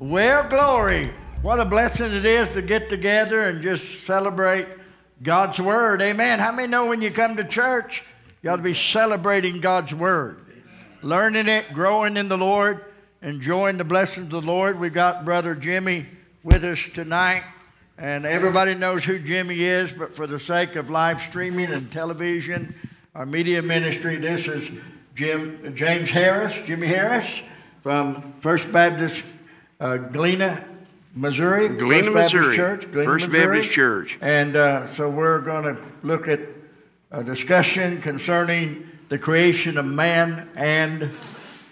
Well, glory. What a blessing it is to get together and just celebrate God's Word. Amen. How many know when you come to church, you ought to be celebrating God's Word, learning it, growing in the Lord, enjoying the blessings of the Lord? We've got Brother Jimmy with us tonight, and everybody knows who Jimmy is, but for the sake of live streaming and television, our media ministry, this is Jim, James Harriss, Jimmy Harriss from First Baptist uh, Galena, Missouri. Galena, First Baptist Missouri. Church. Galena, First Missouri. Baptist Church. And uh, so we're going to look at a discussion concerning the creation of man and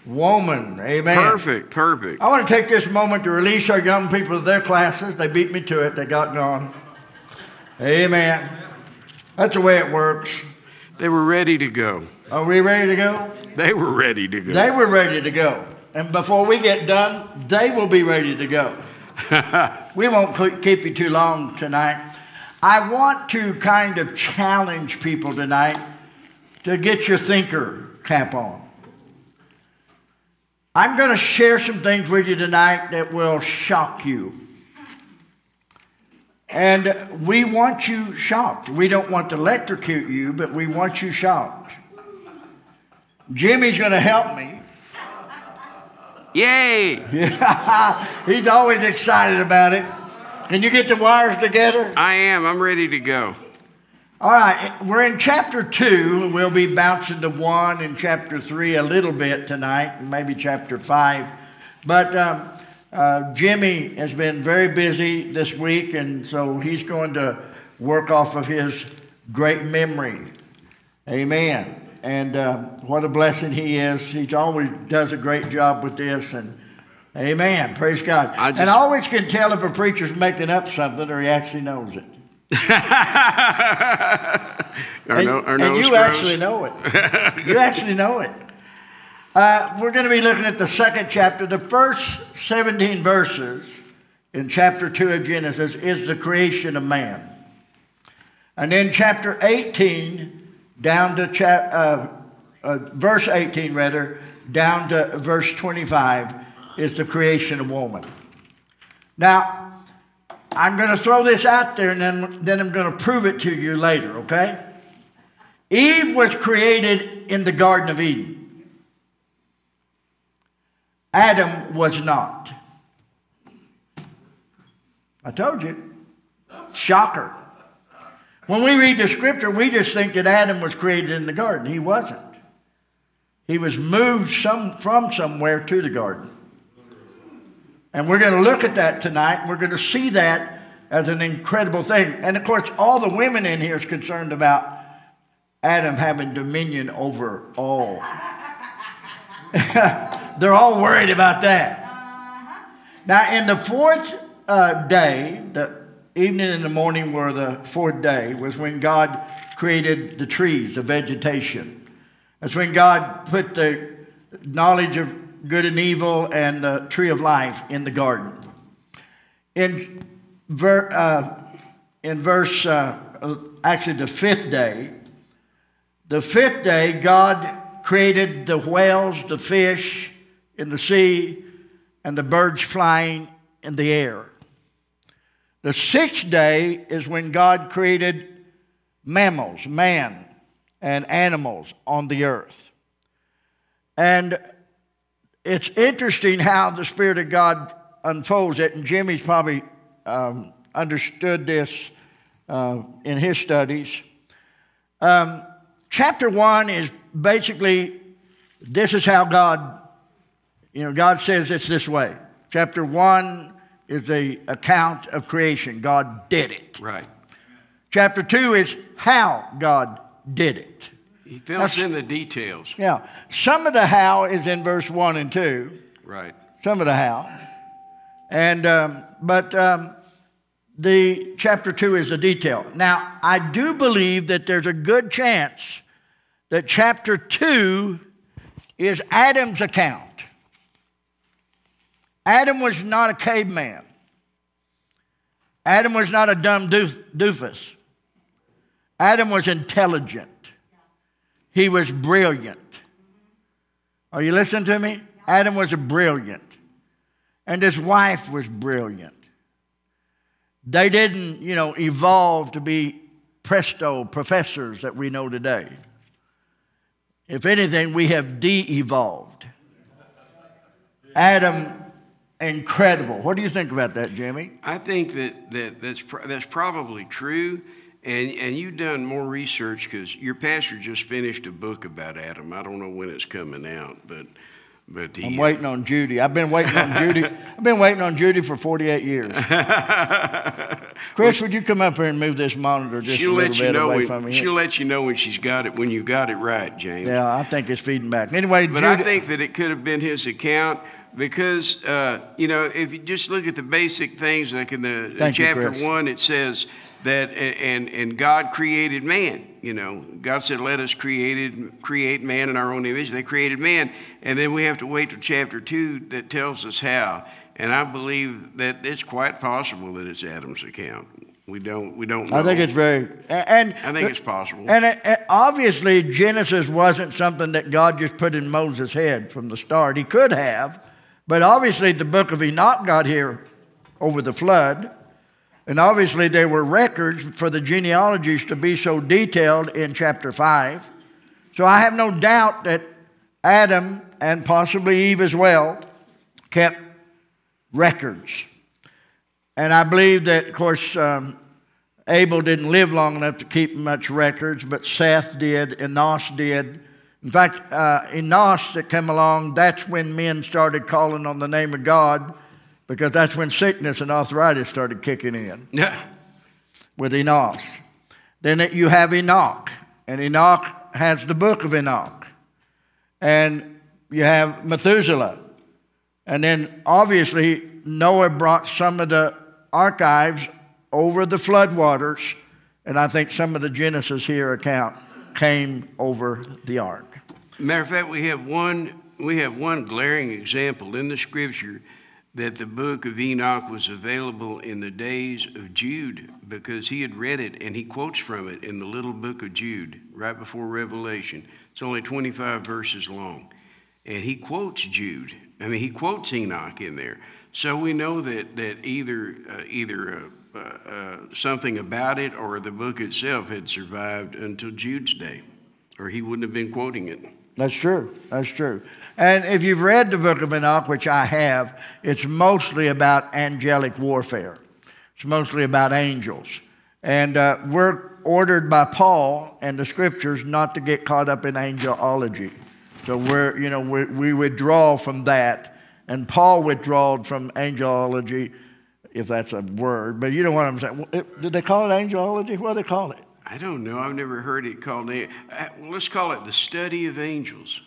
woman. Amen. Perfect, perfect. I want to take this moment to release our young people to their classes. They beat me to it. They got gone. Amen. That's the way it works. They were ready to go. Are we ready to go? They were ready to go. They were ready to go. And before we get done, they will be ready to go. we won't keep you too long tonight. I want to kind of challenge people tonight to get your thinker cap on. I'm going to share some things with you tonight that will shock you. And we want you shocked. We don't want to electrocute you, but we want you shocked. Jimmy's going to help me. Yay! He's always excited about it. Can you get the wires together? I am. I'm ready to go. All right, we're in chapter two. We'll be bouncing to one and chapter three a little bit tonight, maybe chapter five. But um, uh, Jimmy has been very busy this week, and so he's going to work off of his great memory. Amen. And uh, what a blessing he is. He always does a great job with this, and Amen. Praise God. I and I always can tell if a preacher's making up something or he actually knows it. And, no, and you grows. actually know it. you actually know it. Uh, we're going to be looking at the second chapter. The first 17 verses in chapter 2 of Genesis is the creation of man. And then chapter 18 down to chap, uh, uh, verse 18, rather, down to verse 25 is the creation of woman. Now, I'm going to throw this out there and then, then I'm going to prove it to you later, okay? Eve was created in the Garden of Eden. Adam was not. I told you. Shocker. When we read the scripture, we just think that Adam was created in the garden. He wasn't. He was moved some, from somewhere to the garden. And we're going to look at that tonight. and We're going to see that as an incredible thing. And of course, all the women in here is concerned about Adam having dominion over all. They're all worried about that. Now, in the fourth uh, day, the evening and the morning were the fourth day, was when God created the trees, the vegetation. That's when God put the knowledge of good and evil and the tree of life in the garden. In, ver, uh, in verse, uh, actually, the fifth day, the fifth day, God created the whales, the fish in the sea, and the birds flying in the air. The sixth day is when God created mammals, man, and animals on the earth. And it's interesting how the Spirit of God unfolds it, and Jimmy's probably um, understood this uh, in his studies. Um, chapter one is basically this is how God, you know, God says it's this way. Chapter one is the account of creation. God did it. Right. Chapter two is how God did it. He fills in the details. Yeah. Some of the how is in verse one and two. Right. Some of the how. And, um, but um, the chapter two is the detail. Now, I do believe that there's a good chance that chapter two is Adam's account. Adam was not a caveman. Adam was not a dumb doof, doofus. Adam was intelligent. He was brilliant. Are you listening to me? Adam was brilliant. and his wife was brilliant. They didn't, you know, evolve to be presto professors that we know today. If anything, we have de evolved. Adam, incredible. What do you think about that, Jimmy? I think that, that that's, that's probably true. And, and you've done more research because your pastor just finished a book about Adam. I don't know when it's coming out, but but he, I'm waiting on Judy. I've been waiting on Judy. I've been waiting on Judy for 48 years. Chris, would you come up here and move this monitor just she'll a little bit away when, from me? She'll let you know when she's got it, when you got it right, James. Yeah, I think it's feeding back. Anyway, but Judy, I think that it could have been his account because uh, you know if you just look at the basic things, like in the in chapter you, one, it says that and and God created man. You know, God said, "Let us created create man in our own image." They created man, and then we have to wait till chapter two that tells us how. And I believe that it's quite possible that it's Adam's account. We don't. We don't. Know. I think it's very. And I think it's possible. And it, it, obviously, Genesis wasn't something that God just put in Moses' head from the start. He could have, but obviously, the book of Enoch got here over the flood. And obviously, there were records for the genealogies to be so detailed in chapter 5. So I have no doubt that Adam and possibly Eve as well kept records. And I believe that, of course, um, Abel didn't live long enough to keep much records, but Seth did, Enos did. In fact, uh, Enos that came along, that's when men started calling on the name of God because that's when sickness and arthritis started kicking in. Yeah. With Enos. Then you have Enoch, and Enoch has the book of Enoch. And you have Methuselah. And then obviously, Noah brought some of the archives over the floodwaters, and I think some of the Genesis here account came over the ark. Matter of fact, we have one we have one glaring example in the scripture that the book of Enoch was available in the days of Jude because he had read it and he quotes from it in the little book of Jude right before Revelation. It's only 25 verses long. And he quotes Jude. I mean, he quotes Enoch in there. So we know that, that either, uh, either uh, uh, something about it or the book itself had survived until Jude's day, or he wouldn't have been quoting it. That's true. That's true. And if you've read the book of Enoch, which I have, it's mostly about angelic warfare. It's mostly about angels. And uh, we're ordered by Paul and the scriptures not to get caught up in angelology. So we're, you know, we, we withdraw from that. And Paul withdrawed from angelology, if that's a word. But you know what I'm saying. Did they call it angelology? What do they call it? I don't know. I've never heard it called. Uh, well, let's call it the study of angels.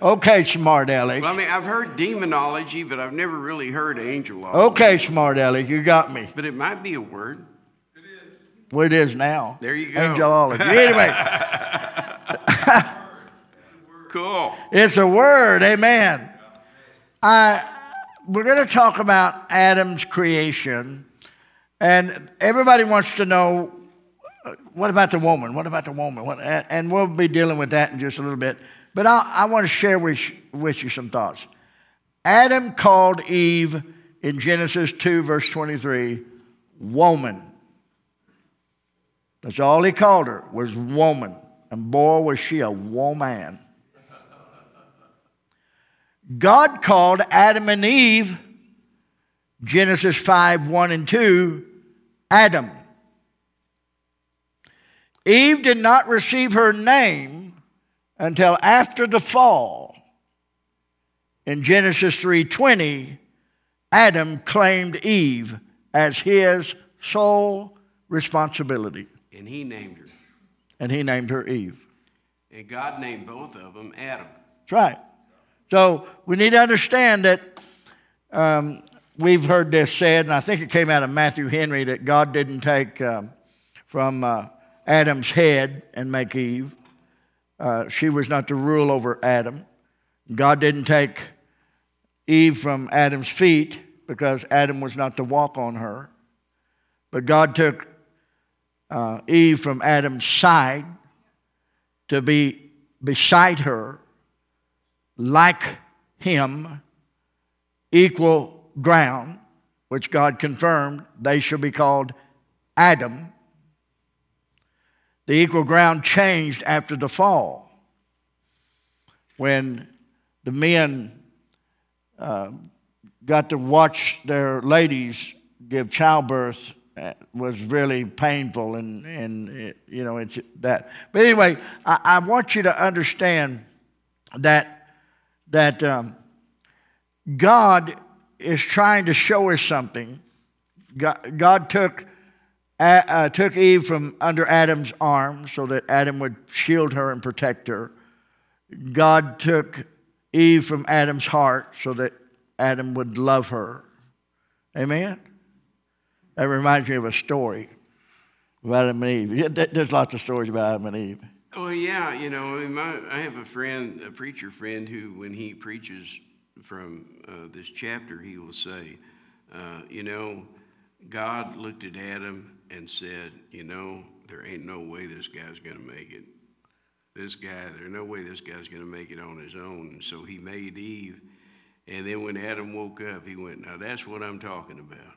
Okay, smart Alec. Well, I mean, I've heard demonology, but I've never really heard angelology. Okay, smart Alec, you got me. But it might be a word. It is. Well, it is now. There you go. Angelology. anyway. cool. It's a word. Amen. I, we're going to talk about Adam's creation, and everybody wants to know what about the woman? What about the woman? What, and we'll be dealing with that in just a little bit. But I, I want to share with, with you some thoughts. Adam called Eve in Genesis 2, verse 23, woman. That's all he called her, was woman. And boy, was she a woman. God called Adam and Eve, Genesis 5, 1 and 2, Adam. Eve did not receive her name until after the fall. In Genesis 3:20, Adam claimed Eve as his sole responsibility. And he named her. And he named her Eve. And God named both of them Adam. That's right. So we need to understand that um, we've heard this said, and I think it came out of Matthew Henry that God didn't take um, from uh, Adam's head and make Eve. Uh, she was not to rule over Adam. God didn't take Eve from Adam's feet because Adam was not to walk on her. But God took uh, Eve from Adam's side to be beside her, like him, equal ground, which God confirmed, they shall be called Adam. The equal ground changed after the fall. When the men uh, got to watch their ladies give childbirth was really painful and, and it, you know it's that. But anyway I, I, want you to understand that that um, god is trying to show us something. God, god took uh, took eve from under adam's arm so that adam would shield her and protect her god took eve from adam's heart so that adam would love her amen that reminds me of a story about Adam and Eve. There's lots of stories about Adam and Eve. Well, yeah, you know, my, I have a friend, a preacher friend, who, when he preaches from uh, this chapter, he will say, uh, you know, God looked at Adam and said, you know, there ain't no way this guy's going to make it. This guy, there's no way this guy's going to make it on his own. And so he made Eve. And then when Adam woke up, he went, now that's what I'm talking about.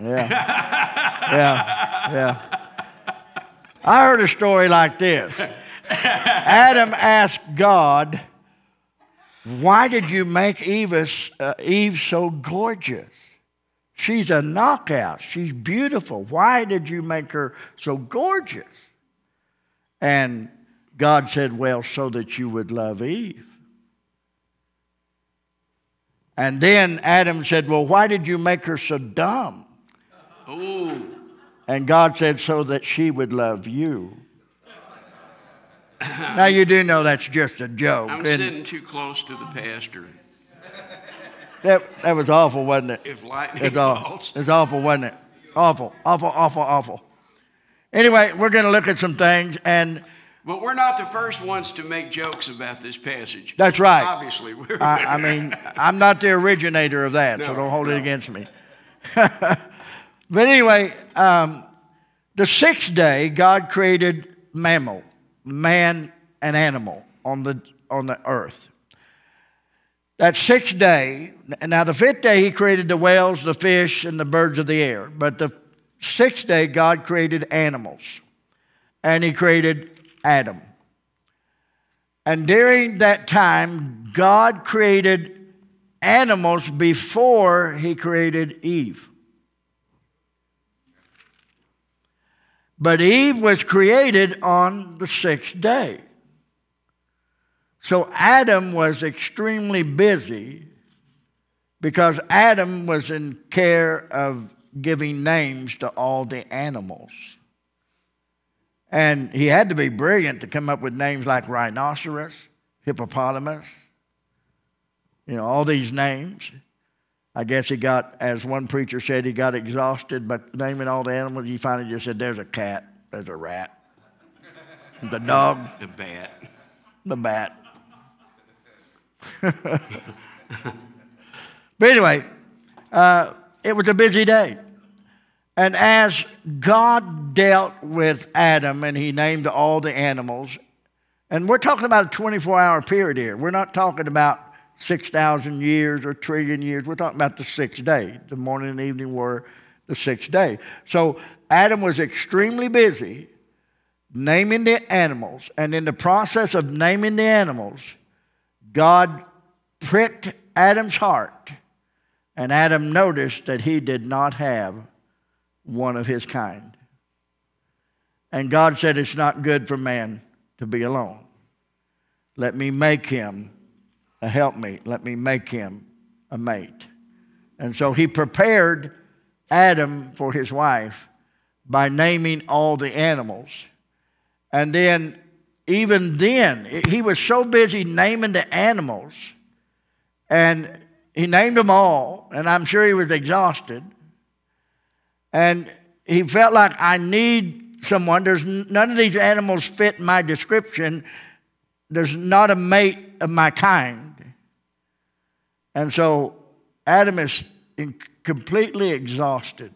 Yeah. yeah. Yeah. I heard a story like this Adam asked God, Why did you make Eve, uh, Eve so gorgeous? She's a knockout. She's beautiful. Why did you make her so gorgeous? And God said, Well, so that you would love Eve. And then Adam said, Well, why did you make her so dumb? Ooh. And God said, so that she would love you. now, you do know that's just a joke. I'm sitting too close to the pastor. That, that was awful, wasn't it? If lightning it's falls. It's awful, wasn't it? Awful, awful, awful, awful. Anyway, we're going to look at some things and. But we're not the first ones to make jokes about this passage. That's right. Obviously. I, I, mean, I'm not the originator of that, no, so don't hold no. it against me. But anyway, um, the sixth day, God created mammal, man and animal on the, on the earth. That sixth day, now the fifth day, He created the whales, the fish, and the birds of the air. But the sixth day, God created animals, and He created Adam. And during that time, God created animals before He created Eve. But Eve was created on the sixth day. So Adam was extremely busy because Adam was in care of giving names to all the animals. And he had to be brilliant to come up with names like rhinoceros, hippopotamus, you know, all these names. I guess he got, as one preacher said, he got exhausted by naming all the animals. He finally just said, There's a cat, there's a rat, the dog, the bat, the bat. but anyway, uh, it was a busy day. And as God dealt with Adam and he named all the animals, and we're talking about a 24 hour period here. We're not talking about 6,000 years or trillion years. We're talking about the sixth day. The morning and evening were the sixth day. So Adam was extremely busy naming the animals. And in the process of naming the animals, God pricked Adam's heart. And Adam noticed that he did not have one of his kind. And God said, It's not good for man to be alone. Let me make him a helpmeet. Let me make him a mate. And so he prepared Adam for his wife by naming all the animals. And then, even then, he was so busy naming the animals, and he named them all, and I'm sure he was exhausted. And he felt like, I need someone. There's none of these animals fit my description. There's not a mate of my kind. And so Adam is completely exhausted.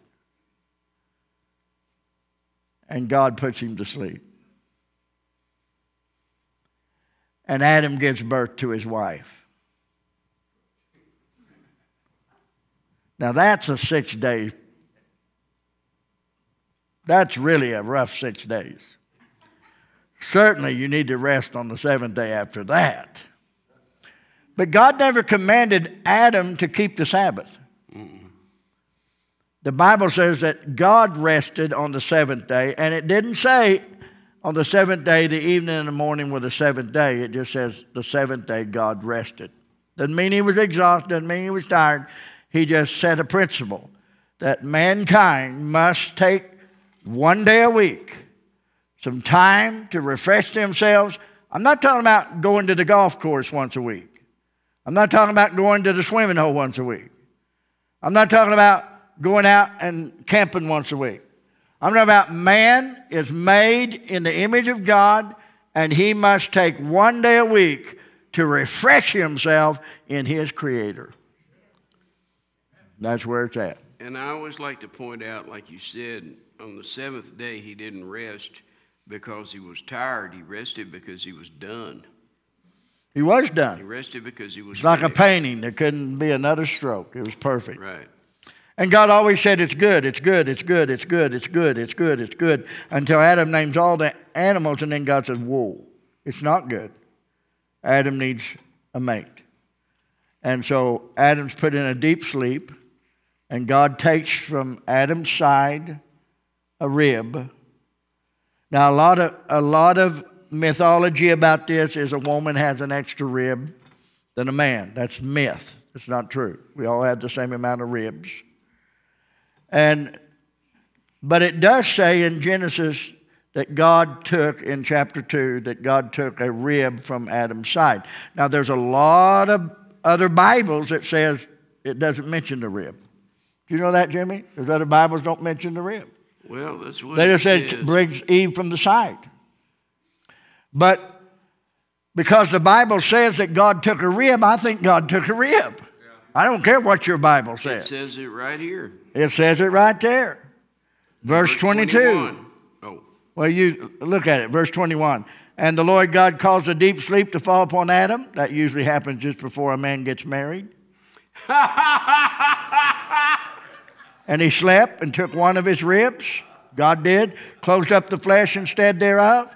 And God puts him to sleep. And Adam gives birth to his wife. Now that's a six day, that's really a rough six days. Certainly, you need to rest on the seventh day after that. But God never commanded Adam to keep the Sabbath. The Bible says that God rested on the seventh day, and it didn't say on the seventh day, the evening and the morning were the seventh day. It just says the seventh day God rested. Doesn't mean he was exhausted, doesn't mean he was tired. He just set a principle that mankind must take one day a week, some time to refresh themselves. I'm not talking about going to the golf course once a week. I'm not talking about going to the swimming hole once a week. I'm not talking about going out and camping once a week. I'm talking about man is made in the image of God, and he must take one day a week to refresh himself in his Creator. That's where it's at. And I always like to point out, like you said, on the seventh day he didn't rest because he was tired. He rested because he was done. He was done. He rested because he was It's like a painting. There couldn't be another stroke. It was perfect. Right. And God always said, It's good, it's good, it's good, it's good, it's good, it's good, it's good, until Adam names all the animals, and then God says, Whoa, it's not good. Adam needs a mate. And so Adam's put in a deep sleep, and God takes from Adam's side a rib. Now, a lot of, a lot of mythology about this is a woman has an extra rib than a man. That's myth. It's not true. We all have the same amount of ribs. And but it does say in Genesis that God took in chapter 2 that God took a rib from Adam's side. Now there's a lot of other Bibles that says it doesn't mention the rib. Do you know that, Jimmy? There's other Bibles don't mention the rib. Well, that's what They it just said says. brings Eve from the side. But because the Bible says that God took a rib, I think God took a rib. I don't care what your Bible says. It says. it right here. It says it right there. Verse 22. 21. Oh, Well, you look at it, verse 21. And the Lord God caused a deep sleep to fall upon Adam. That usually happens just before a man gets married. and he slept and took one of his ribs. God did, closed up the flesh instead thereof.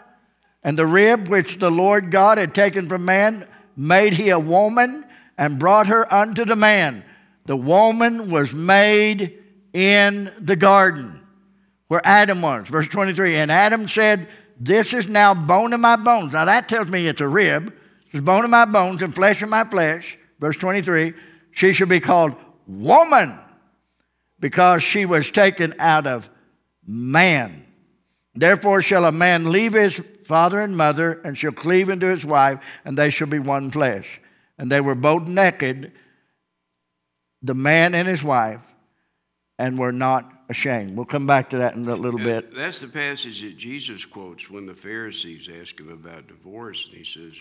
And the rib which the Lord God had taken from man made he a woman and brought her unto the man. The woman was made in the garden where Adam was. Verse 23 And Adam said, This is now bone of my bones. Now that tells me it's a rib. It's bone of my bones and flesh of my flesh. Verse 23 She shall be called woman because she was taken out of man. Therefore shall a man leave his father and mother and shall cleave unto his wife, and they shall be one flesh. And they were both naked, the man and his wife, and were not ashamed. We'll come back to that in a little Uh, bit. That's the passage that Jesus quotes when the Pharisees ask him about divorce. And he says,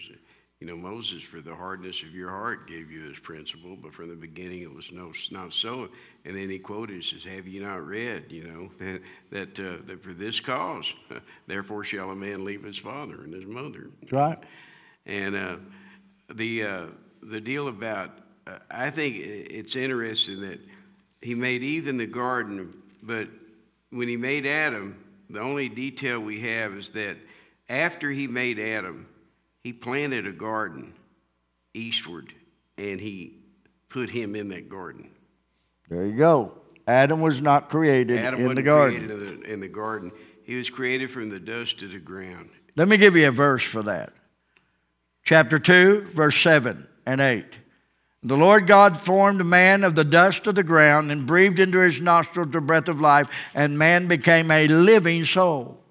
You know, Moses, for the hardness of your heart, gave you this principle, but from the beginning it was no, not so. And then he quoted, he says, Have you not read, you know, that, that, uh, that for this cause, therefore shall a man leave his father and his mother. Right? And uh, the, uh, the deal about, uh, I think it's interesting that he made Eve in the garden, but when he made Adam, the only detail we have is that after he made Adam, he planted a garden eastward and he put him in that garden. There you go. Adam was not created Adam in the garden. created in the, in the garden. He was created from the dust of the ground. Let me give you a verse for that. Chapter 2, verse 7 and 8. The Lord God formed man of the dust of the ground and breathed into his nostrils the breath of life, and man became a living soul.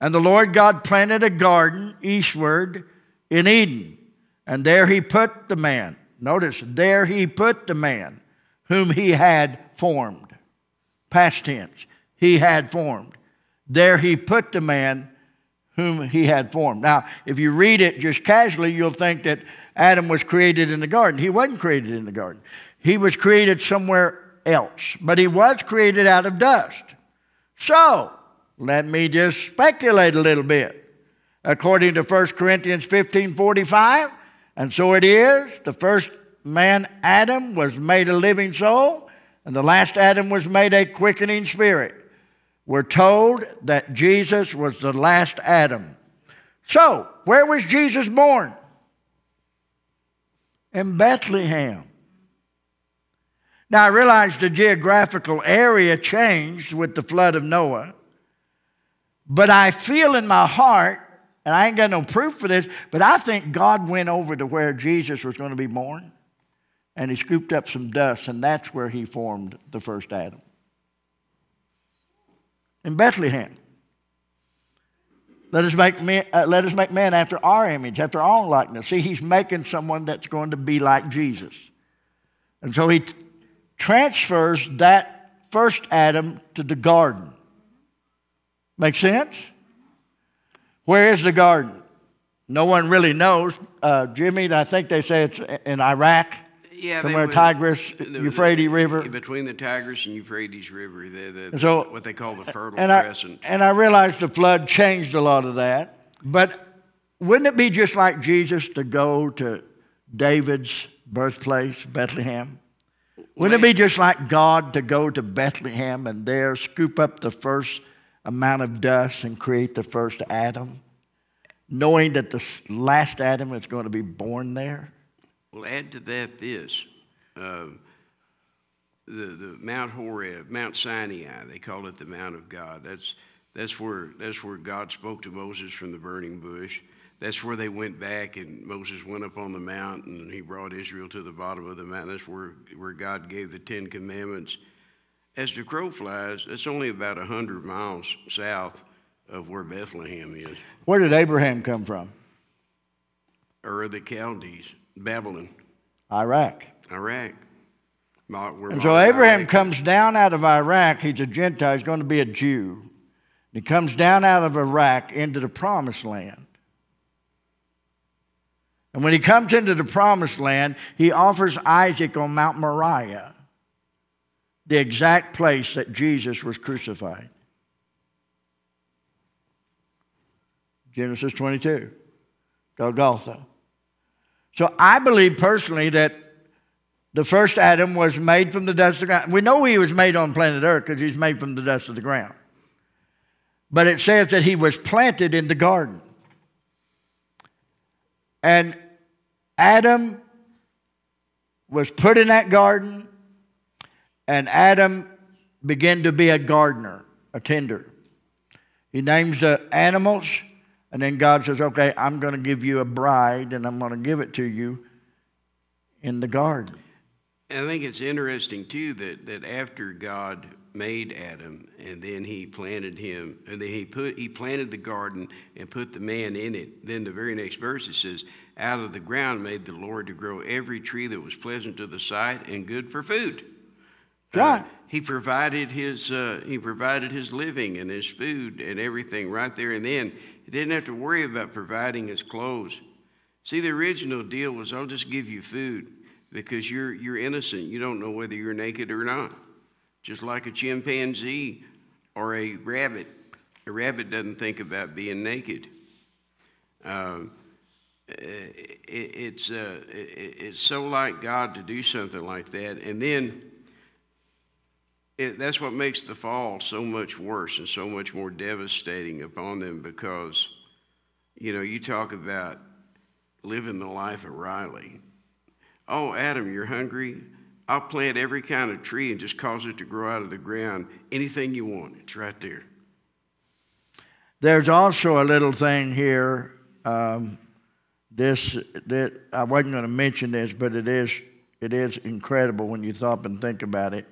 And the Lord God planted a garden eastward in Eden, and there he put the man. Notice, there he put the man whom he had formed. Past tense, he had formed. There he put the man whom he had formed. Now, if you read it just casually, you'll think that Adam was created in the garden. He wasn't created in the garden, he was created somewhere else, but he was created out of dust. So, let me just speculate a little bit. According to 1 Corinthians 15 45, and so it is, the first man, Adam, was made a living soul, and the last Adam was made a quickening spirit. We're told that Jesus was the last Adam. So, where was Jesus born? In Bethlehem. Now, I realize the geographical area changed with the flood of Noah, but I feel in my heart, and I ain't got no proof for this, but I think God went over to where Jesus was going to be born, and he scooped up some dust, and that's where he formed the first Adam. In Bethlehem. Let us, make man, uh, let us make man after our image, after our own likeness. See, he's making someone that's going to be like Jesus. And so he transfers that first Adam to the garden. Make sense? Where is the garden? No one really knows. Uh, Jimmy, I think they say it's in Iraq. Yeah, somewhere Tigris, the, Euphrates River. Between the Tigris and Euphrates River, the, the, so, what they call the Fertile and Crescent. I, and I realized the flood changed a lot of that. But wouldn't it be just like Jesus to go to David's birthplace, Bethlehem? Wouldn't it be just like God to go to Bethlehem and there scoop up the first amount of dust and create the first Adam, knowing that the last Adam is going to be born there? Well, add to that this. Uh, the, the Mount Horeb, Mount Sinai, they call it the Mount of God. That's, that's, where, that's where God spoke to Moses from the burning bush that's where they went back, and Moses went up on the mountain, and he brought Israel to the bottom of the mountain. That's where, where God gave the Ten Commandments. As the crow flies, it's only about 100 miles south of where Bethlehem is. Where did Abraham come from? Ur the Chaldees, Babylon. Iraq. Iraq. and so Abraham Iraq. comes down out of Iraq. He's a Gentile. He's going to be a Jew. He comes down out of Iraq into the promised land. And when he comes into the promised land, he offers Isaac on Mount Moriah, the exact place that Jesus was crucified. Genesis 22, Golgotha. So I believe personally that the first Adam was made from the dust of the ground. We know he was made on planet Earth because he's made from the dust of the ground. But it says that he was planted in the garden. And Adam was put in that garden, and Adam began to be a gardener, a tender. He names the animals, and then God says, Okay, I'm going to give you a bride, and I'm going to give it to you in the garden. I think it's interesting, too, that, that after God made Adam, and then he planted him, and then he put he planted the garden and put the man in it. Then the very next verse it says, "Out of the ground made the Lord to grow every tree that was pleasant to the sight and good for food." Right. Uh, he provided his uh, he provided his living and his food and everything right there and then. He didn't have to worry about providing his clothes. See, the original deal was, "I'll just give you food." Because you're, you're innocent. You don't know whether you're naked or not just like a chimpanzee or a rabbit. A rabbit doesn't think about being naked. Um, it, it's, uh, it, it's so like God to do something like that. And then it, that's what makes the fall so much worse and so much more devastating upon them because, you know, you talk about living the life of Riley. Oh, Adam, you're hungry? I'll plant every kind of tree and just cause it to grow out of the ground. Anything you want, it's right there. There's also a little thing here. Um, this that I wasn't going to mention this, but it is it is incredible when you stop and think about it.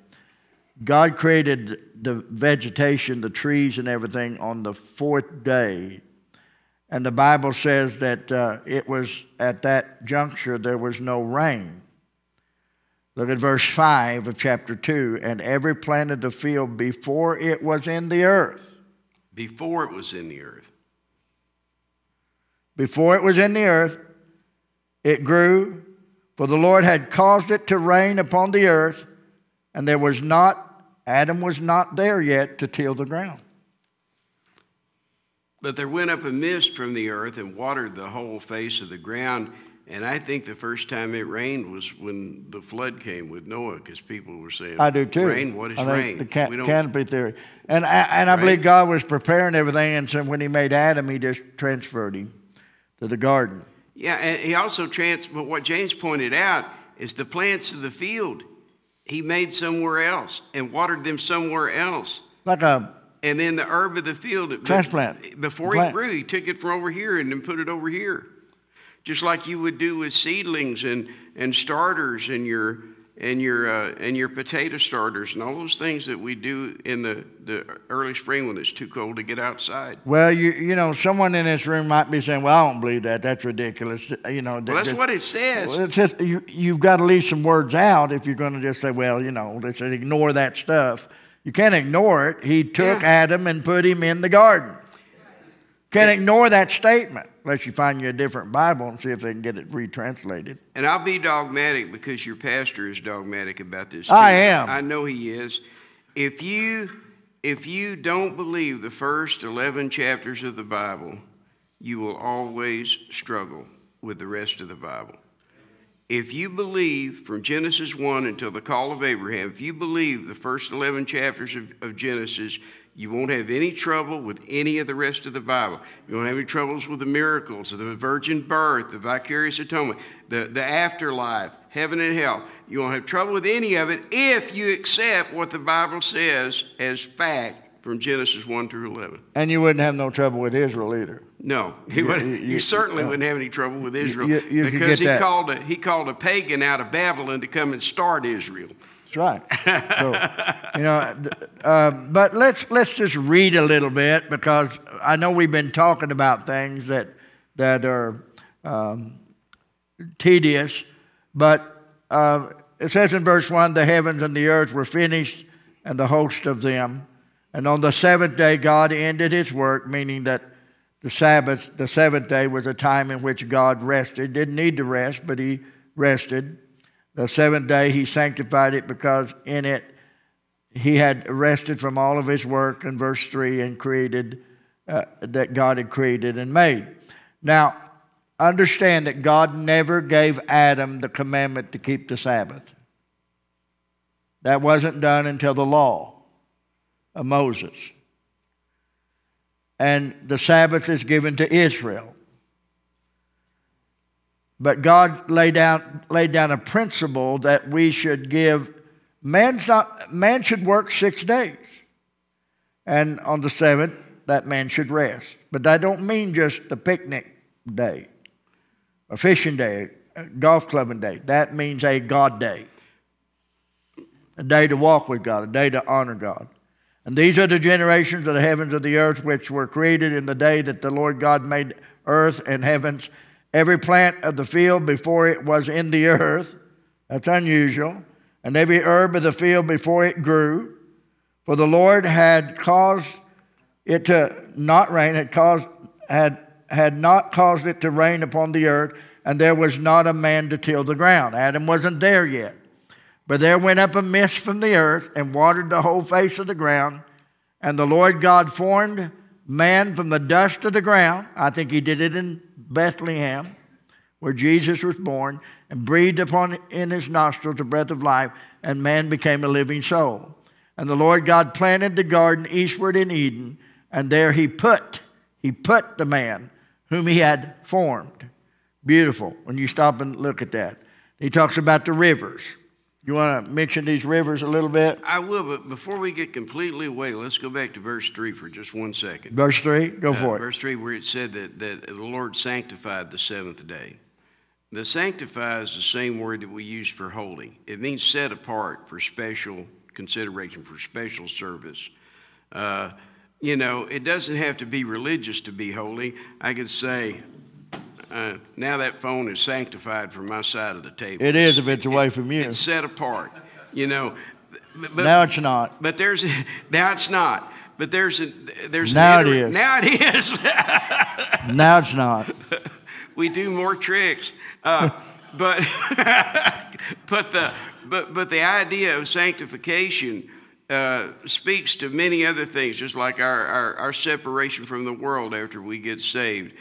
God created the vegetation, the trees, and everything on the fourth day. And the Bible says that uh, it was at that juncture there was no rain. Look at verse 5 of chapter 2. And every plant of the field before it was in the earth. Before it was in the earth. Before it was in the earth, it grew, for the Lord had caused it to rain upon the earth, and there was not, Adam was not there yet to till the ground. But there went up a mist from the earth and watered the whole face of the ground And I think the first time it rained was when the flood came with Noah, because people were saying, I do too. Rain, what is rain? The ca- canopy theory. And I, and I Right. believe God was preparing everything, and so when He made Adam, He just transferred him to the garden. Yeah, and he also trans. But what James pointed out is the plants of the field, he made somewhere else and watered them somewhere else. Like a And then the herb of the field, Transplant. Before he grew, he took it from over here and then put it over here, just like you would do with seedlings and and starters and your and your uh, and your potato starters and all those things that we do in the the early spring when it's too cold to get outside. well, you you know, someone in this room might be saying, "Well, I don't believe that. That's ridiculous." You know, Well, that's what it says. Well, it's just you, you've got to leave some words out if you're going to just say, well, you know, let's ignore that stuff. You can't ignore it. He took Yeah. Adam and put him in the garden. Can't ignore that statement unless you find you a different Bible and see if they can get it retranslated. And I'll be dogmatic because your pastor is dogmatic about this. I am. I know he is. If you if you don't believe the first 11 chapters of the Bible, you will always struggle with the rest of the Bible. If you believe from Genesis 1 until the call of Abraham, if you believe the first 11 chapters of, of Genesis, you won't have any trouble with any of the rest of the Bible. You won't have any troubles with the miracles, the virgin birth, the vicarious atonement, the, the afterlife, heaven and hell. You won't have trouble with any of it if you accept what the Bible says as fact from Genesis 1 through 11. And you wouldn't have no trouble with Israel either. No, You- you- you certainly uh, wouldn't have any trouble with Israel you- because he that. called a, he called a pagan out of Babylon to come and start Israel. That's right. So, you know, uh, but let's let's just read a little bit because I know we've been talking about things that that are um, tedious, but uh, it says in verse one, the heavens and the earth were finished, and the host of them. And on the seventh day, God ended His work, meaning that the Sabbath, the seventh day, was a time in which God rested. Didn't need to rest, but He rested. The seventh day he sanctified it because in it he had rested from all of his work in verse 3 and created uh, that God had created and made. Now, understand that God never gave Adam the commandment to keep the Sabbath. That wasn't done until the law of Moses. And the Sabbath is given to Israel. But God laid down, laid down a principle that we should give. Man's not, man should work six days. And on the seventh, that man should rest. But that don't mean just a picnic day, a fishing day, a golf clubbing day. That means a God day. A day to walk with God, a day to honor God. And these are the generations of the heavens of the earth which were created in the day that the Lord God made earth and heavens. Every plant of the field before it was in the earth, that's unusual, and every herb of the field before it grew. For the Lord had caused it to not rain, had caused had had not caused it to rain upon the earth, and there was not a man to till the ground. Adam wasn't there yet. But there went up a mist from the earth and watered the whole face of the ground. And the Lord God formed man from the dust of the ground. I think he did it in Bethlehem, where Jesus was born, and breathed upon in his nostrils the breath of life, and man became a living soul. And the Lord God planted the garden eastward in Eden, and there he put, he put the man whom he had formed. Beautiful when you stop and look at that. He talks about the rivers. You want to mention these rivers a little bit? I will, but before we get completely away, let's go back to verse 3 for just one second. Verse 3, go Uh, for it. Verse 3, where it said that, that the Lord sanctified the seventh day. The sanctify is the same word that we use for holy. It means set apart for special consideration, for special service. Uh, you know, it doesn't have to be religious to be holy. I could say, uh, now that phone is sanctified from my side of the table. It is if it's away from you. It's set apart. You know, but, Now it's not. but there's now it's not. But there's a there's Now it is. Now it is. Now it's not. we do more tricks. Uh, but but the but but the idea of sanctification uh, speaks to many other things, just like our, our, our separation from the world after we get saved.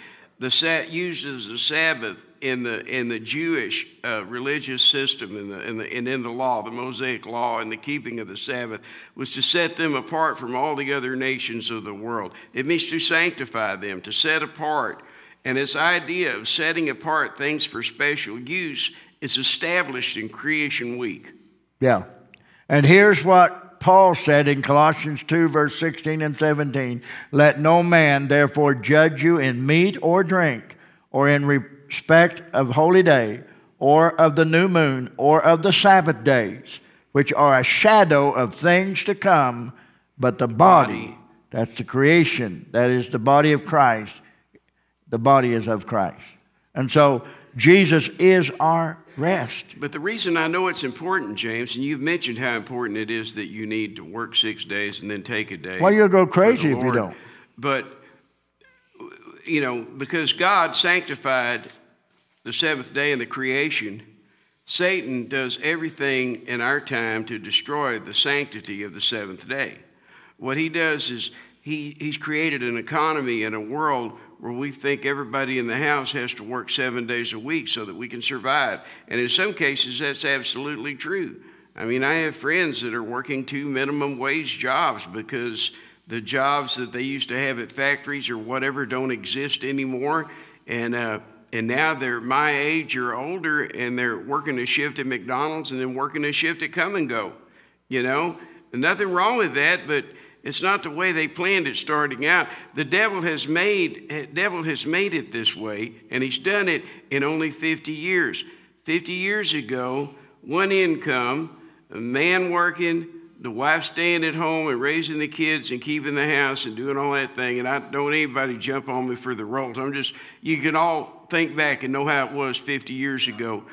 The sat uses the Sabbath in the in the Jewish uh, religious system and, the, in the, and in the law, the Mosaic law, and the keeping of the Sabbath was to set them apart from all the other nations of the world. It means to sanctify them, to set apart. And this idea of setting apart things for special use is established in Creation Week. Yeah. And here's what Paul said in Colossians 2, verse 16 and 17 Let no man therefore judge you in meat or drink, or in respect of holy day, or of the new moon, or of the Sabbath days, which are a shadow of things to come, but the body, that's the creation, that is the body of Christ, the body is of Christ. And so Jesus is our rest. But the reason I know it's important, James, and you've mentioned how important it is that you need to work six days and then take a day. Well, you'll go crazy if you don't. But, you know, because God sanctified the seventh day in the creation, Satan does everything in our time to destroy the sanctity of the seventh day. What he does is he, he's created an economy and a world where we think everybody in the house has to work seven days a week so that we can survive. And in some cases, that's absolutely true. I mean, I have friends that are working two minimum wage jobs because the jobs that they used to have at factories or whatever don't exist anymore. And, uh, and now they're my age or older and they're working a shift at McDonald's and then working a shift at Kum & Go. You know, nothing wrong with that, but it's not the way they planned it starting out. The devil has made devil has made it this way, and he's done it in only 50 years. 50 years ago, one income, a man working, the wife staying at home and raising the kids and keeping the house and doing all that thing. And I don't anybody jump on me for the roles. I'm just you can all think back and know how it was 50 years ago.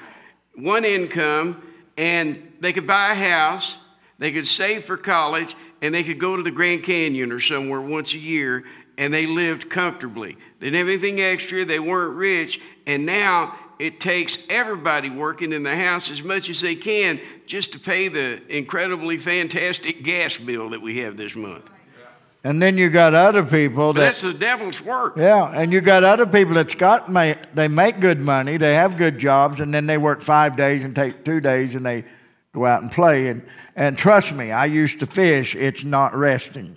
One income, and they could buy a house, they could save for college, and they could go to the Grand Canyon or somewhere once a year and they lived comfortably. They didn't have anything extra, they weren't rich, and now it takes everybody working in the house as much as they can just to pay the incredibly fantastic gas bill that we have this month. And then you got other people that, that's the devil's work. Yeah, and you got other people that's got they make good money, they have good jobs, and then they work five days and take two days, and they go out and play. And and trust me, I used to fish. It's not resting.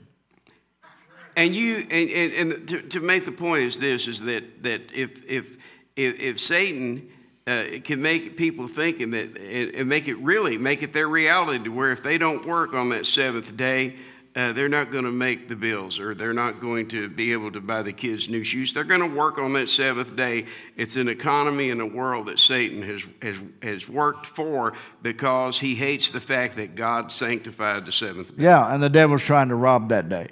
And you and, and, and to, to, make the point is this: is that that if if if, if Satan uh, can make people thinking that and, and make it really make it their reality to where if they don't work on that seventh day, uh, they're not going to make the bills or they're not going to be able to buy the kids new shoes. They're going to work on that seventh day. It's an economy and a world that Satan has, has, has worked for because he hates the fact that God sanctified the seventh day. Yeah, and the devil's trying to rob that day,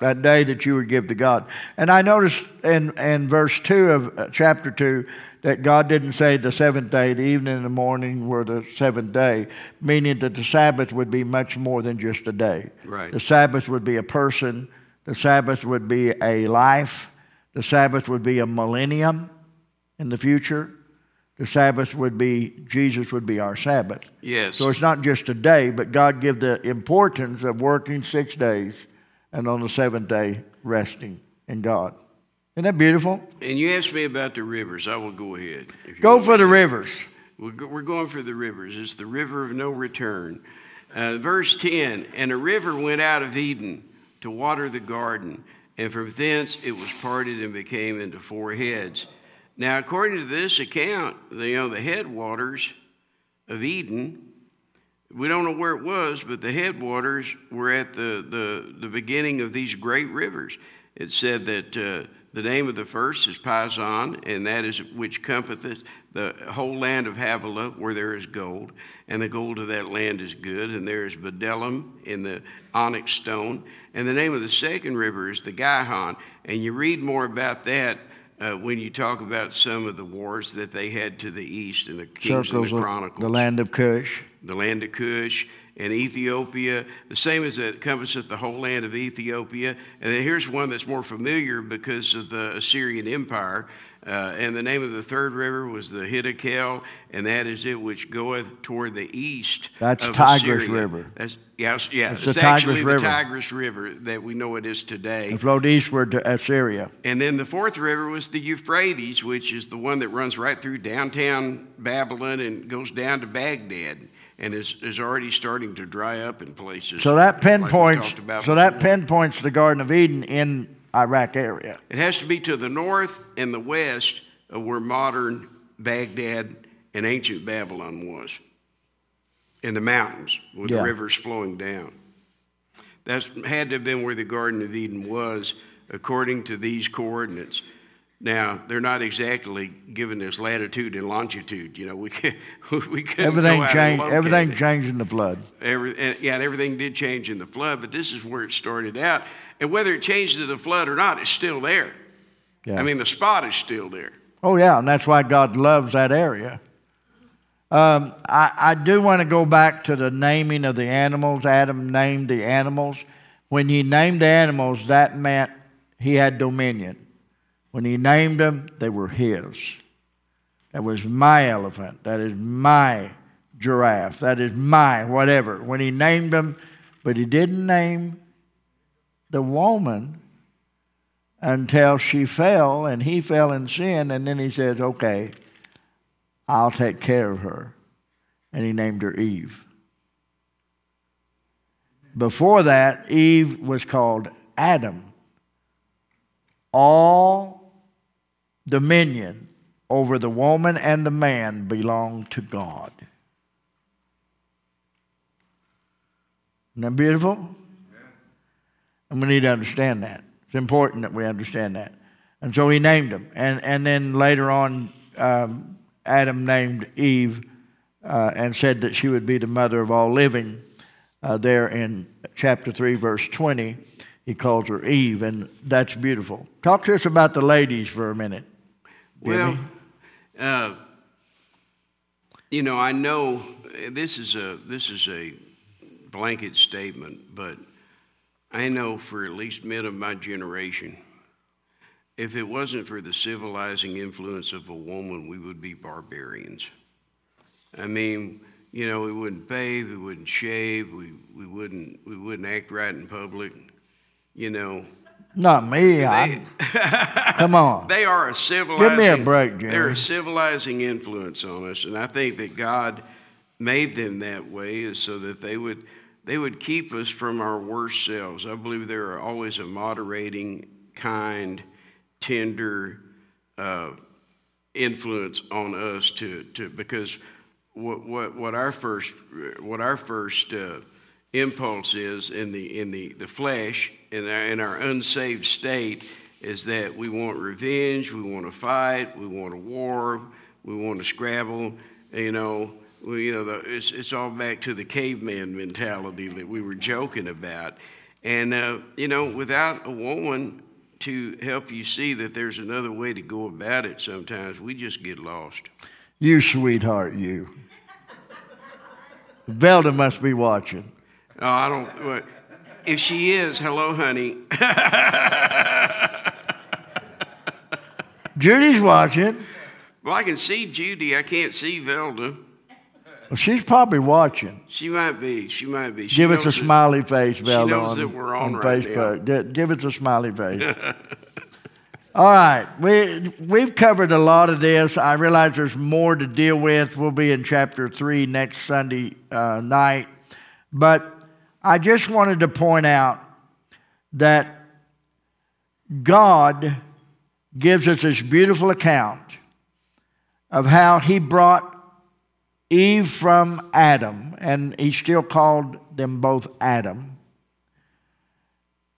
that day that you would give to God. And I noticed in, in verse 2 of uh, chapter 2 that God didn't say the seventh day, the evening and the morning were the seventh day, meaning that the Sabbath would be much more than just a day. Right. The Sabbath would be a person, the Sabbath would be a life, the Sabbath would be a millennium in the future. The Sabbath would be, Jesus would be our Sabbath. Yes. So it's not just a day, but God give the importance of working six days and on the seventh day resting in God. Isn't that beautiful? And you asked me about the rivers. I will go ahead. Go for the rivers. We're going for the rivers. It's the river of no return. Uh, verse 10 And a river went out of Eden to water the garden, and from thence it was parted and became into four heads. Now, according to this account, the, you know, the headwaters of Eden, we don't know where it was, but the headwaters were at the, the, the beginning of these great rivers. It said that. Uh, the name of the first is Pison, and that is which compasseth the whole land of Havilah, where there is gold, and the gold of that land is good, and there is bdellium in the onyx stone. And the name of the second river is the Gihon, and you read more about that uh, when you talk about some of the wars that they had to the east in the Kings Circles and the Chronicles. The land of Cush. The land of Cush and Ethiopia, the same as it encompasseth the whole land of Ethiopia. And then here's one that's more familiar because of the Assyrian Empire. Uh, and the name of the third river was the Hiddekel, and that is it which goeth toward the east. That's Tigris Assyria. River. That's, yes, yeah, It's it's, the actually Tigris the. Tigris River that we know it is today. It flowed eastward to Assyria. And then the fourth river was the Euphrates, which is the one that runs right through downtown Babylon and goes down to Baghdad and is, is already starting to dry up in places. So that like pinpoints. about so that pinpoints the Garden of Eden in Iraq area. It has to be to the north and the west of where modern Baghdad and ancient Babylon was, in the mountains with Yeah. the rivers flowing down. That's had to have been where the Garden of Eden was, according to these coordinates. Now they're not exactly giving us latitude and longitude. You know, we can we couldn't Everything know how to changed. Everything it. changed in the flood. Every, and, yeah, and everything did change in the flood, but this is where it started out. And whether it changed to the flood or not, it's still there. Yeah. I mean, the spot is still there. Oh, yeah, and that's why God loves that area. Um, I, I do want to go back to the naming of the animals. Adam named the animals. When he named the animals, that meant he had dominion. When he named them, they were his. That was my elephant. That is my giraffe. That is my whatever. When he named them, but he didn't name the woman until she fell and he fell in sin. And then he says, Okay, I'll take care of her. And he named her Eve. Before that, Eve was called Adam. All dominion over the woman and the man belonged to God. Isn't that beautiful? And we need to understand that. It's important that we understand that. And so he named them. And, and then later on, um, Adam named Eve uh, and said that she would be the mother of all living. Uh, there in chapter 3, verse 20, he calls her Eve, and that's beautiful. Talk to us about the ladies for a minute. Well, uh, you know, I know this is a this is a blanket statement, but I know for at least men of my generation, if it wasn't for the civilizing influence of a woman, we would be barbarians. I mean, you know, we wouldn't bathe, we wouldn't shave, we, we wouldn't we wouldn't act right in public. You know, Not me. they, come on. they are a civilizing. Give me a break, Jerry. They're a civilizing influence on us, and I think that God made them that way is so that they would they would keep us from our worst selves. I believe they're always a moderating, kind, tender uh, influence on us to to because what what what our first what our first uh, impulse is in the in the the flesh in our, in our unsaved state is that we want revenge, we want to fight, we want a war, we want to scrabble, you know. We, you know, the, it's, it's all back to the caveman mentality that we were joking about. And, uh, you know, without a woman to help you see that there's another way to go about it, sometimes we just get lost. You sweetheart, you. Velda must be watching. Oh, I don't. what- If she is, hello, honey. Judy's watching. Well, I can see Judy. I can't see Velda. Well, she's probably watching. She might be. She might be. She Give us a that- smiley face, Velda, knows on, that we're on on right Facebook. Gi- Give us a smiley face. All right, we, we've covered a lot of this. I realize there's more to deal with. We'll be in chapter 3 next Sunday uh, night. But I just wanted to point out that God gives us this beautiful account of how He brought Eve from Adam, and He still called them both Adam.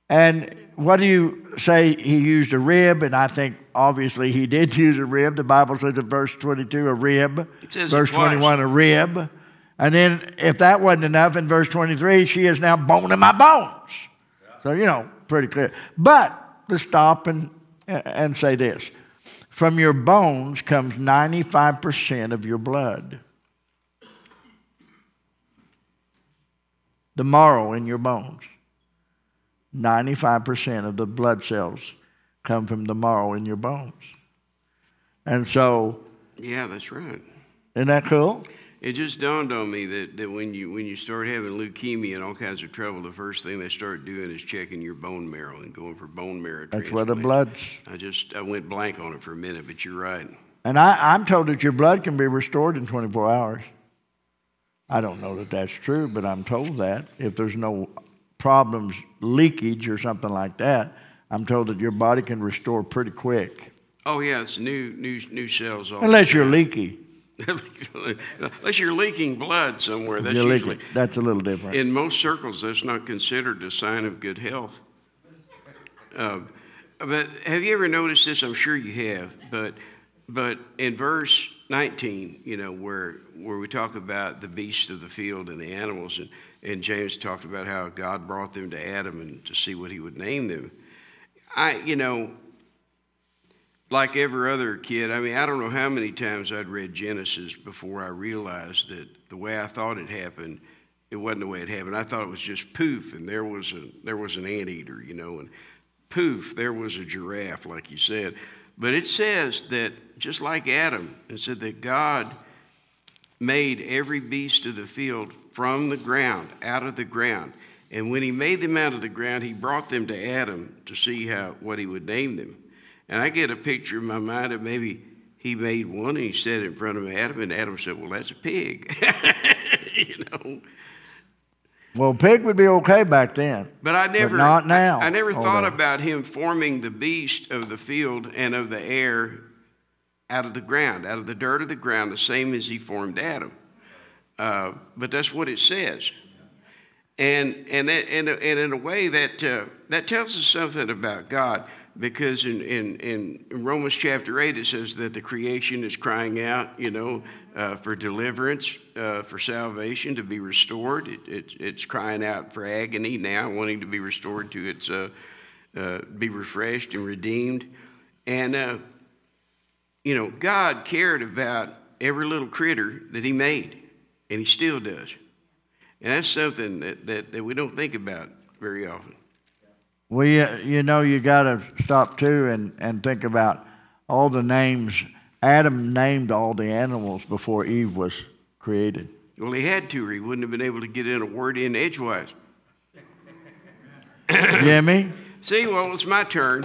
And what do you say? He used a rib, and I think obviously he did use a rib. The Bible says in verse 22 a rib, It says verse twice. 21 a rib. And then, if that wasn't enough, in verse 23, she is now bone in my bones. So, you know, pretty clear. But let's stop and, and say this from your bones comes 95% of your blood. The marrow in your bones. 95% of the blood cells come from the marrow in your bones. And so, Yeah, that's right. isn't that cool? It just dawned on me that, that when you when you start having leukemia and all kinds of trouble, the first thing they start doing is checking your bone marrow and going for bone marrow That's where the blood's. I just I went blank on it for a minute, but you're right. And I, I'm told that your blood can be restored in 24 hours. I don't know that that's true, but I'm told that. If there's no problems, leakage or something like that, I'm told that your body can restore pretty quick. Oh yeah, it's new new new cells. All Unless you're leaky. Unless you're leaking blood somewhere, that's You're usually leaky. That's a little different. in most circles that's not considered a sign of good health. Uh, but have you ever noticed this? I'm sure you have. But but in verse 19, you know, where where we talk about the beasts of the field and the animals, and, and James talked about how God brought them to Adam and to see what he would name them. I, you know, like every other kid, I mean, I don't know how many times I'd read Genesis before I realized that the way I thought it happened, it wasn't the way it happened. I thought it was just poof, and there was a there was an anteater, you know, and poof, there was a giraffe, like you said. But it says that just like Adam, it said that God made every beast of the field from the ground, out of the ground. And when he made them out of the ground, he brought them to Adam to see how what he would name them. And I get a picture in my mind of maybe he made one and he set it in front of Adam, and Adam said, Well, that's a pig. you know. well, pig would be okay back then. But I never not now, I, I never thought about him forming the beast of the field and of the air out of the ground, out of the dirt of the ground, the same as he formed Adam. Uh, but that's what it says. And, and, that, and, and in a way, that, uh, that tells us something about God because in, in, in Romans chapter 8, it says that the creation is crying out, you know, uh, for deliverance, uh, for salvation, to be restored. It, it, it's crying out for agony now, wanting to be restored to its, uh, uh, be refreshed and redeemed. And, uh, you know, God cared about every little critter that He made, and He still does. And that's something that, that, that we don't think about very often. Well, you, know, you got to stop too and, and think about all the names. Adam named all the animals before Eve was created. Well, he had to, or he wouldn't have been able to get in a word in edgewise. Jimmy, See, well, it's my turn.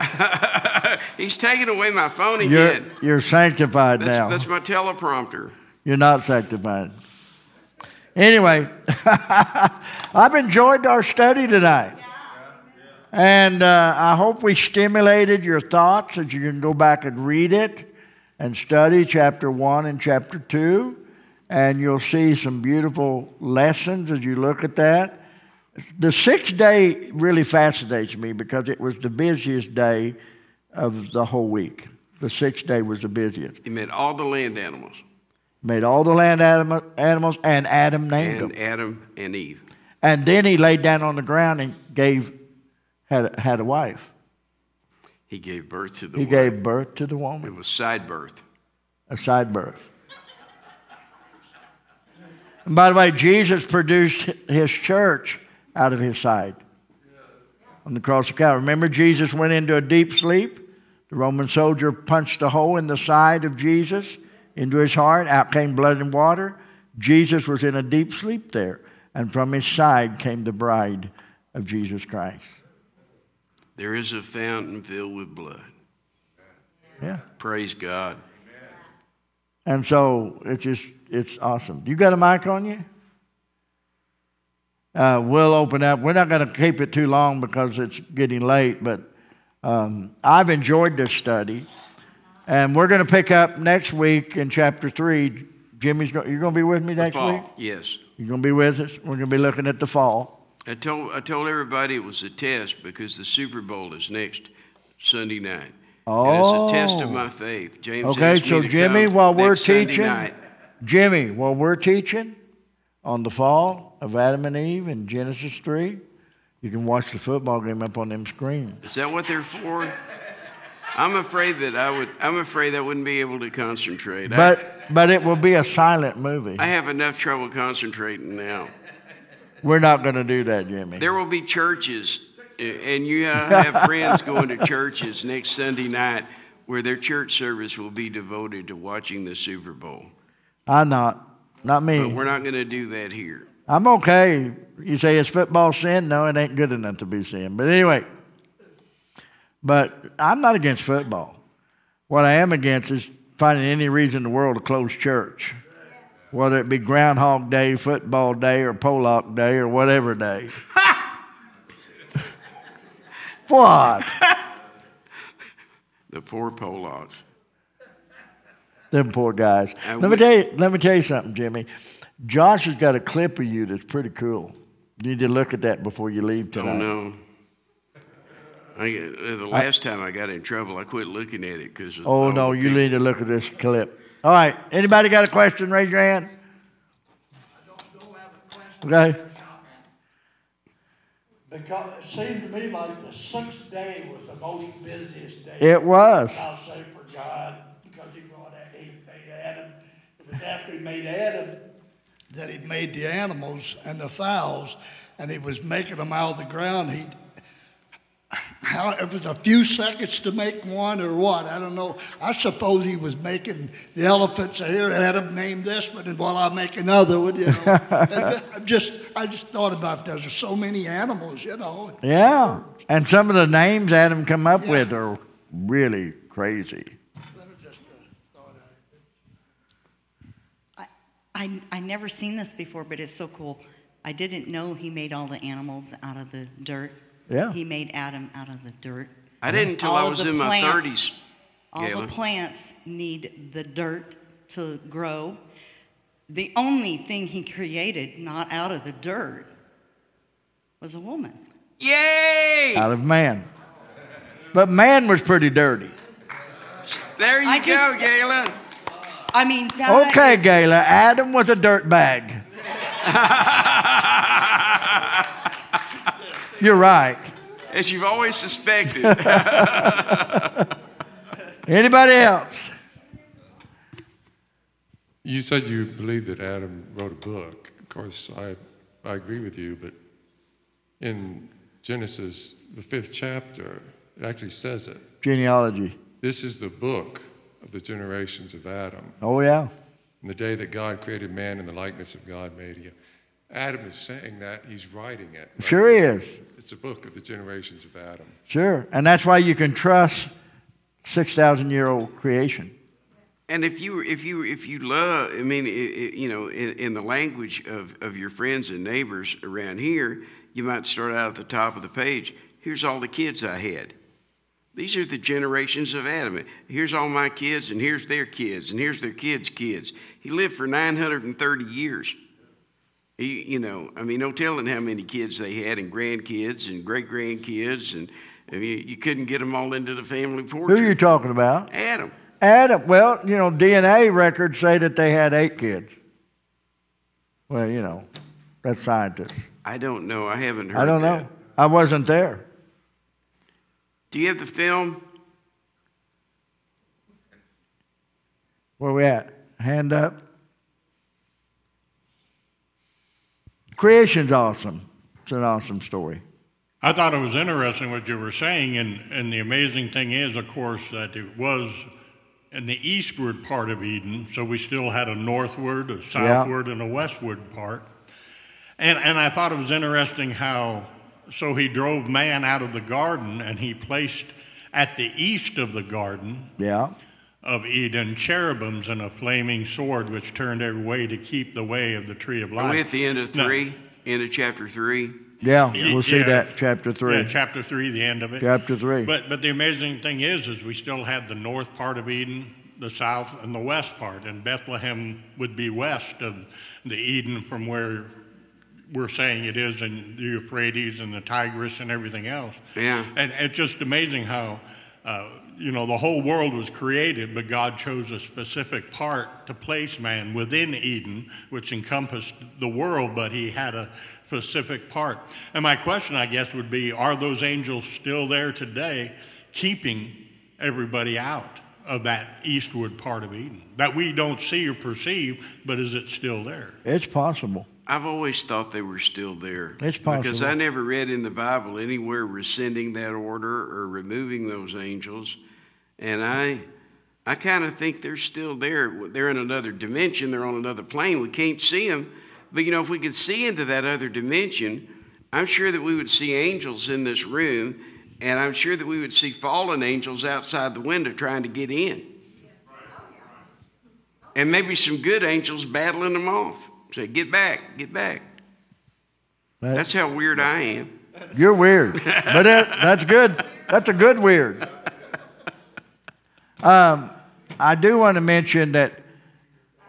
He's taking away my phone you're, again. you're sanctified That's, now. that's my teleprompter. You're not sanctified. Anyway, I've enjoyed our study tonight. And uh, I hope we stimulated your thoughts that you can go back and read it and study chapter 1 and chapter 2. And you'll see some beautiful lessons as you look at that. The sixth day really fascinates me because it was the busiest day of the whole week. The sixth day was the busiest. He made all the land animals, Made all the land anim- animals, and Adam named and them. Adam and Eve. And then he laid down on the ground and gave, had a, had a wife. He gave birth to the He woman. gave birth to the woman. It was side birth. a side birth. And by the way, Jesus produced his church out of his side on the cross of Calvary. Remember, Jesus went into a deep sleep. The Roman soldier punched a hole in the side of Jesus into his heart. Out came blood and water. Jesus was in a deep sleep there. And from his side came the bride of Jesus Christ. There is a fountain filled with blood. Yeah. Praise God. And so it's just, it's awesome. You got a mic on you? Uh, we'll open up. We're not going to keep it too long because it's getting late, but um, I've enjoyed this study. And we're going to pick up next week in chapter 3. Jimmy's go, you're going to be with me next week? Yes. You're going to be with us? We're going to be looking at the fall. I told, I told everybody it was a test because the Super Bowl is next Sunday night. And it's a test of Oh. my faith. James Okay, so Jimmy, while we're teaching. Jimmy, while we're teaching on the fall of Adam and Eve in Genesis 3, you can watch the football game up on them screens. Is that what they're for? I'm afraid that I would. I'm afraid I wouldn't be able to concentrate. I- But, but it will be a silent movie. I have enough trouble concentrating now. We're not going to do that, Jimmy. There will be churches, and you have friends going to churches next Sunday night where their church service will be devoted to watching the Super Bowl. I'm not. Not me. But we're not going to do that here. I'm okay. You say it's football sin? No, it ain't good enough to be sin. But anyway, but I'm not against football. What I am against is finding any reason in the world to close church, whether it be Groundhog Day, football day, or Pollock Day, or whatever day. what? The poor Polacks. Them poor guys. And let we- me tell you. Let me tell you something, Jimmy. Josh has got a clip of you that's pretty cool. You need to look at that before you leave tonight. Oh no. I, uh, the last time I got in trouble, I quit looking at it because. Oh no, you need to look at this clip. All right. Anybody got a question? Raise your hand. Okay. Because it seemed to me like the sixth day was the most busiest day. It was. I'll say for God, because he brought, he made Adam. It was after he made Adam that he made the animals and the fowls, and he was making them out of the ground. He, how, it was a few seconds to make one or what, I don't know. I suppose he was making the elephants here, Adam named this one, and while I make another one, you know. I just, I just thought about that. there's so many animals, you know. Yeah. And some of the names Adam come up with are really crazy. That was just a thought I- I, I, I never seen this before, but it's so cool. I didn't know he made all the animals out of the dirt. Yeah. He made Adam out of the dirt. I didn't until All I was the in my thirties. All Gayla. the plants need the dirt to grow. The only thing he created, not out of the dirt, was a woman. Yay! Out of man. But man was pretty dirty. There you I go, just- Gayla. I mean, that Okay, is- Gayla. Adam was a dirt bag. You're right. As you've always suspected. Anybody else? You said you believe that Adam wrote a book. Of course, I, I agree with you, but in Genesis, the fifth chapter, it actually says it. Genealogy. This is the book of the generations of Adam. Oh, yeah. In the day that God created man in the likeness of God made him. Adam is saying that, he's writing it. Sure he is. It's a book of the generations of Adam. Sure. And that's why you can trust 6,000 year old creation. And if you if you if you love, I mean, i i you know, in, in the language of, of your friends and neighbors around here, you might start out at the top of the page. Here's all the kids I had. These are the generations of Adam. Here's all my kids, and here's their kids, and here's their kids' kids. He lived for 930 years. He, you know, I mean, no telling how many kids they had, and grandkids, and great grandkids, and I mean, you couldn't get them all into the family portion. Who are you talking about? Adam. Adam. Well, you know, DNA records say that they had eight kids. Well, you know, that's scientists. I don't know. I haven't heard. I don't that. know. I wasn't there. Do you have the film? Where we at? Hand up. Creation's awesome. It's an awesome story. I thought it was interesting what you were saying, and, and the amazing thing is, of course, that it was in the eastward part of Eden, so we still had a northward, a southward, and a westward part. And, and I thought it was interesting how, so he drove man out of the garden, and he placed at the east of the garden Yeah. Of Eden cherubims and a flaming sword, which turned every way to keep the way of the tree of life. Are we at the end of No. three? End of chapter three? Yeah. We'll see yeah. that chapter three. Yeah, chapter three, the end of it. Chapter three. But but the amazing thing is, is we still had the north part of Eden, the south, and the west part, and Bethlehem would be west of the Eden from where we're saying it is in the Euphrates and the Tigris and everything else. Yeah. And it's just amazing how. Uh, you know, the whole world was created, but God chose a specific part to place man within Eden, which encompassed the world, but he had a specific part. And my question, I guess, would be are those angels still there today, keeping everybody out of that eastward part of Eden that we don't see or perceive, but is it still there? it's possible. I've always thought they were still there. It's Because. I never read in the Bible anywhere rescinding that order or removing those angels. And I, I kind of think they're still there. They're in another dimension. They're on another plane. We can't see them. But you know, if we could see into that other dimension, I'm sure that we would see angels in this room, and I'm sure that we would see fallen angels outside the window trying to get in. And maybe some good angels battling them off. Say, get back, get back. That's how weird I am. You're weird, but that, that's good. That's a good weird. Um, I do want to mention that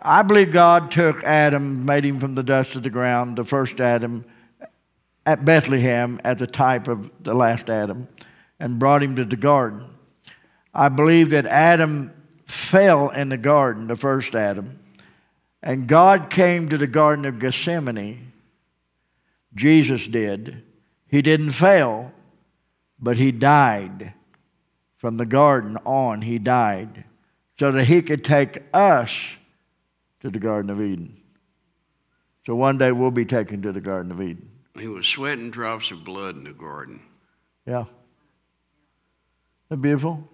I believe God took Adam, made him from the dust of the ground, the first Adam, at Bethlehem as a type of the last Adam, and brought him to the garden. I believe that Adam fell in the garden, the first Adam, and God came to the Garden of Gethsemane. Jesus did. He didn't fail, but he died. From the garden on, he died so that he could take us to the Garden of Eden. So one day we'll be taken to the Garden of Eden. He was sweating drops of blood in the garden. Yeah. Isn't that beautiful?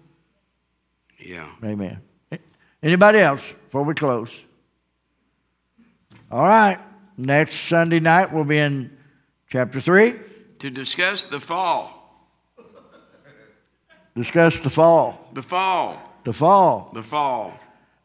Yeah. Amen. Anybody else before we close? All right. Next Sunday night we'll be in chapter 3. To discuss the fall. Discuss the fall. The fall. The fall. The fall.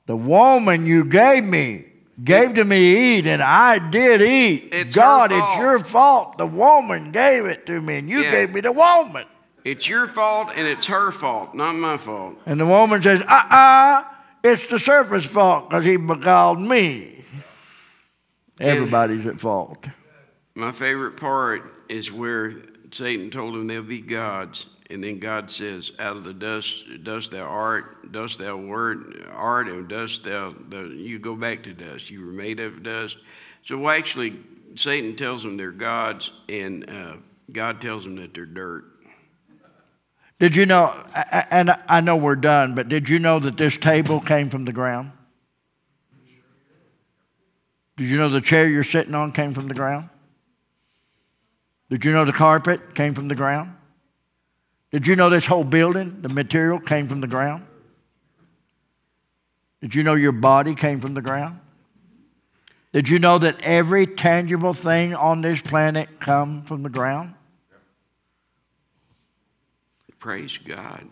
The woman you gave me gave to me to eat, and I did eat. It's God, it's your fault. The woman gave it to me, and you Yeah. gave me the woman. It's your fault and it's her fault, not my fault. And the woman says, uh uh it's the serpent's fault because he beguiled me. Everybody's at fault. My favorite part is where Satan told him they'll be gods. And then God says, Out of the dust, dust thou art, dust thou word, art, and dust thou, the, you go back to dust. You were made of dust. So actually, Satan tells them they're gods, and uh, God tells them that they're dirt. Did you know, and I know we're done, but did you know that this table came from the ground? Did you know the chair you're sitting on came from the ground? Did you know the carpet came from the ground? Did you know this whole building, the material came from the ground? Did you know your body came from the ground? Did you know that every tangible thing on this planet come from the ground? Praise God.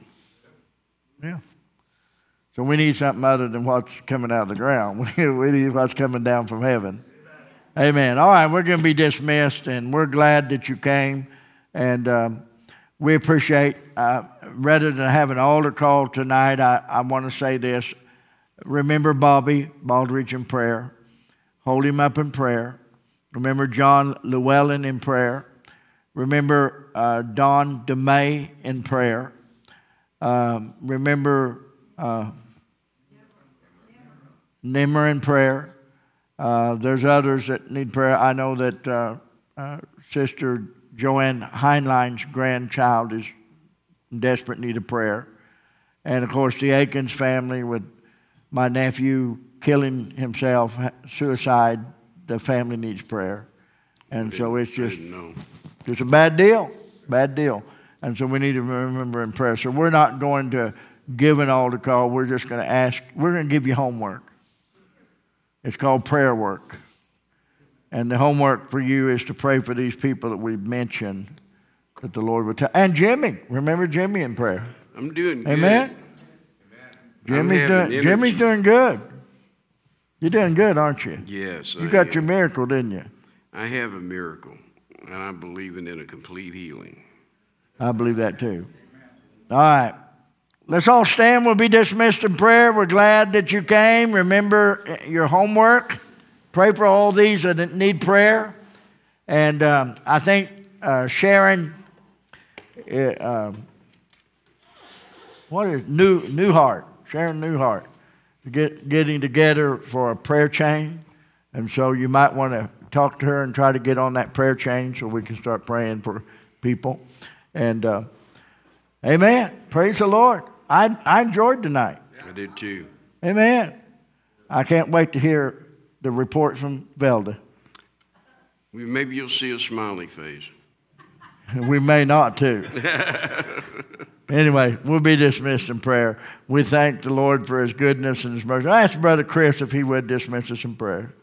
Yeah. So we need something other than what's coming out of the ground. we need what's coming down from heaven. Amen. All right, we're going to be dismissed, and we're glad that you came. And um, we appreciate, uh, rather than have an altar call tonight, I, I want to say this. Remember Bobby Baldridge in prayer. Hold him up in prayer. Remember John Llewellyn in prayer. Remember uh, Don DeMay in prayer. Um, remember uh, Nimmer in prayer. Uh, there's others that need prayer. I know that uh, uh, Sister Joanne Heinlein's grandchild is in desperate need of prayer. And of course, the Eakins family with my nephew killing himself, suicide, the family needs prayer. And so it's just it's a bad deal, bad deal. And so we need to remember in prayer. So we're not going to give an altar call. We're just going to ask, we're going to give you homework. It's called prayer work. And the homework for you is to pray for these people that we've mentioned that the Lord would tell. And Jimmy, remember Jimmy in prayer. I'm doing good. Amen. Jimmy's doing, energy. Jimmy's doing good. You're doing good, aren't you? Yes. You I got am. your miracle, didn't you? I have a miracle, and I'm believing in a complete healing. I believe that too. All right. Let's all stand. We'll be dismissed in prayer. We're glad that you came. Remember your homework. Pray for all these that need prayer. And um, I think uh, Sharon, uh, um, what is New Newhart? Sharon Newhart, get, getting together for a prayer chain. And so you might want to talk to her and try to get on that prayer chain so we can start praying for people. And uh, amen. Praise the Lord. I, I enjoyed tonight. I did too. Amen. I can't wait to hear the report from Velda. Maybe you'll see a smiley face. We may not, too. Anyway, we'll be dismissed in prayer. We thank the Lord for his goodness and his mercy. I asked Brother Chris if he would dismiss us in prayer.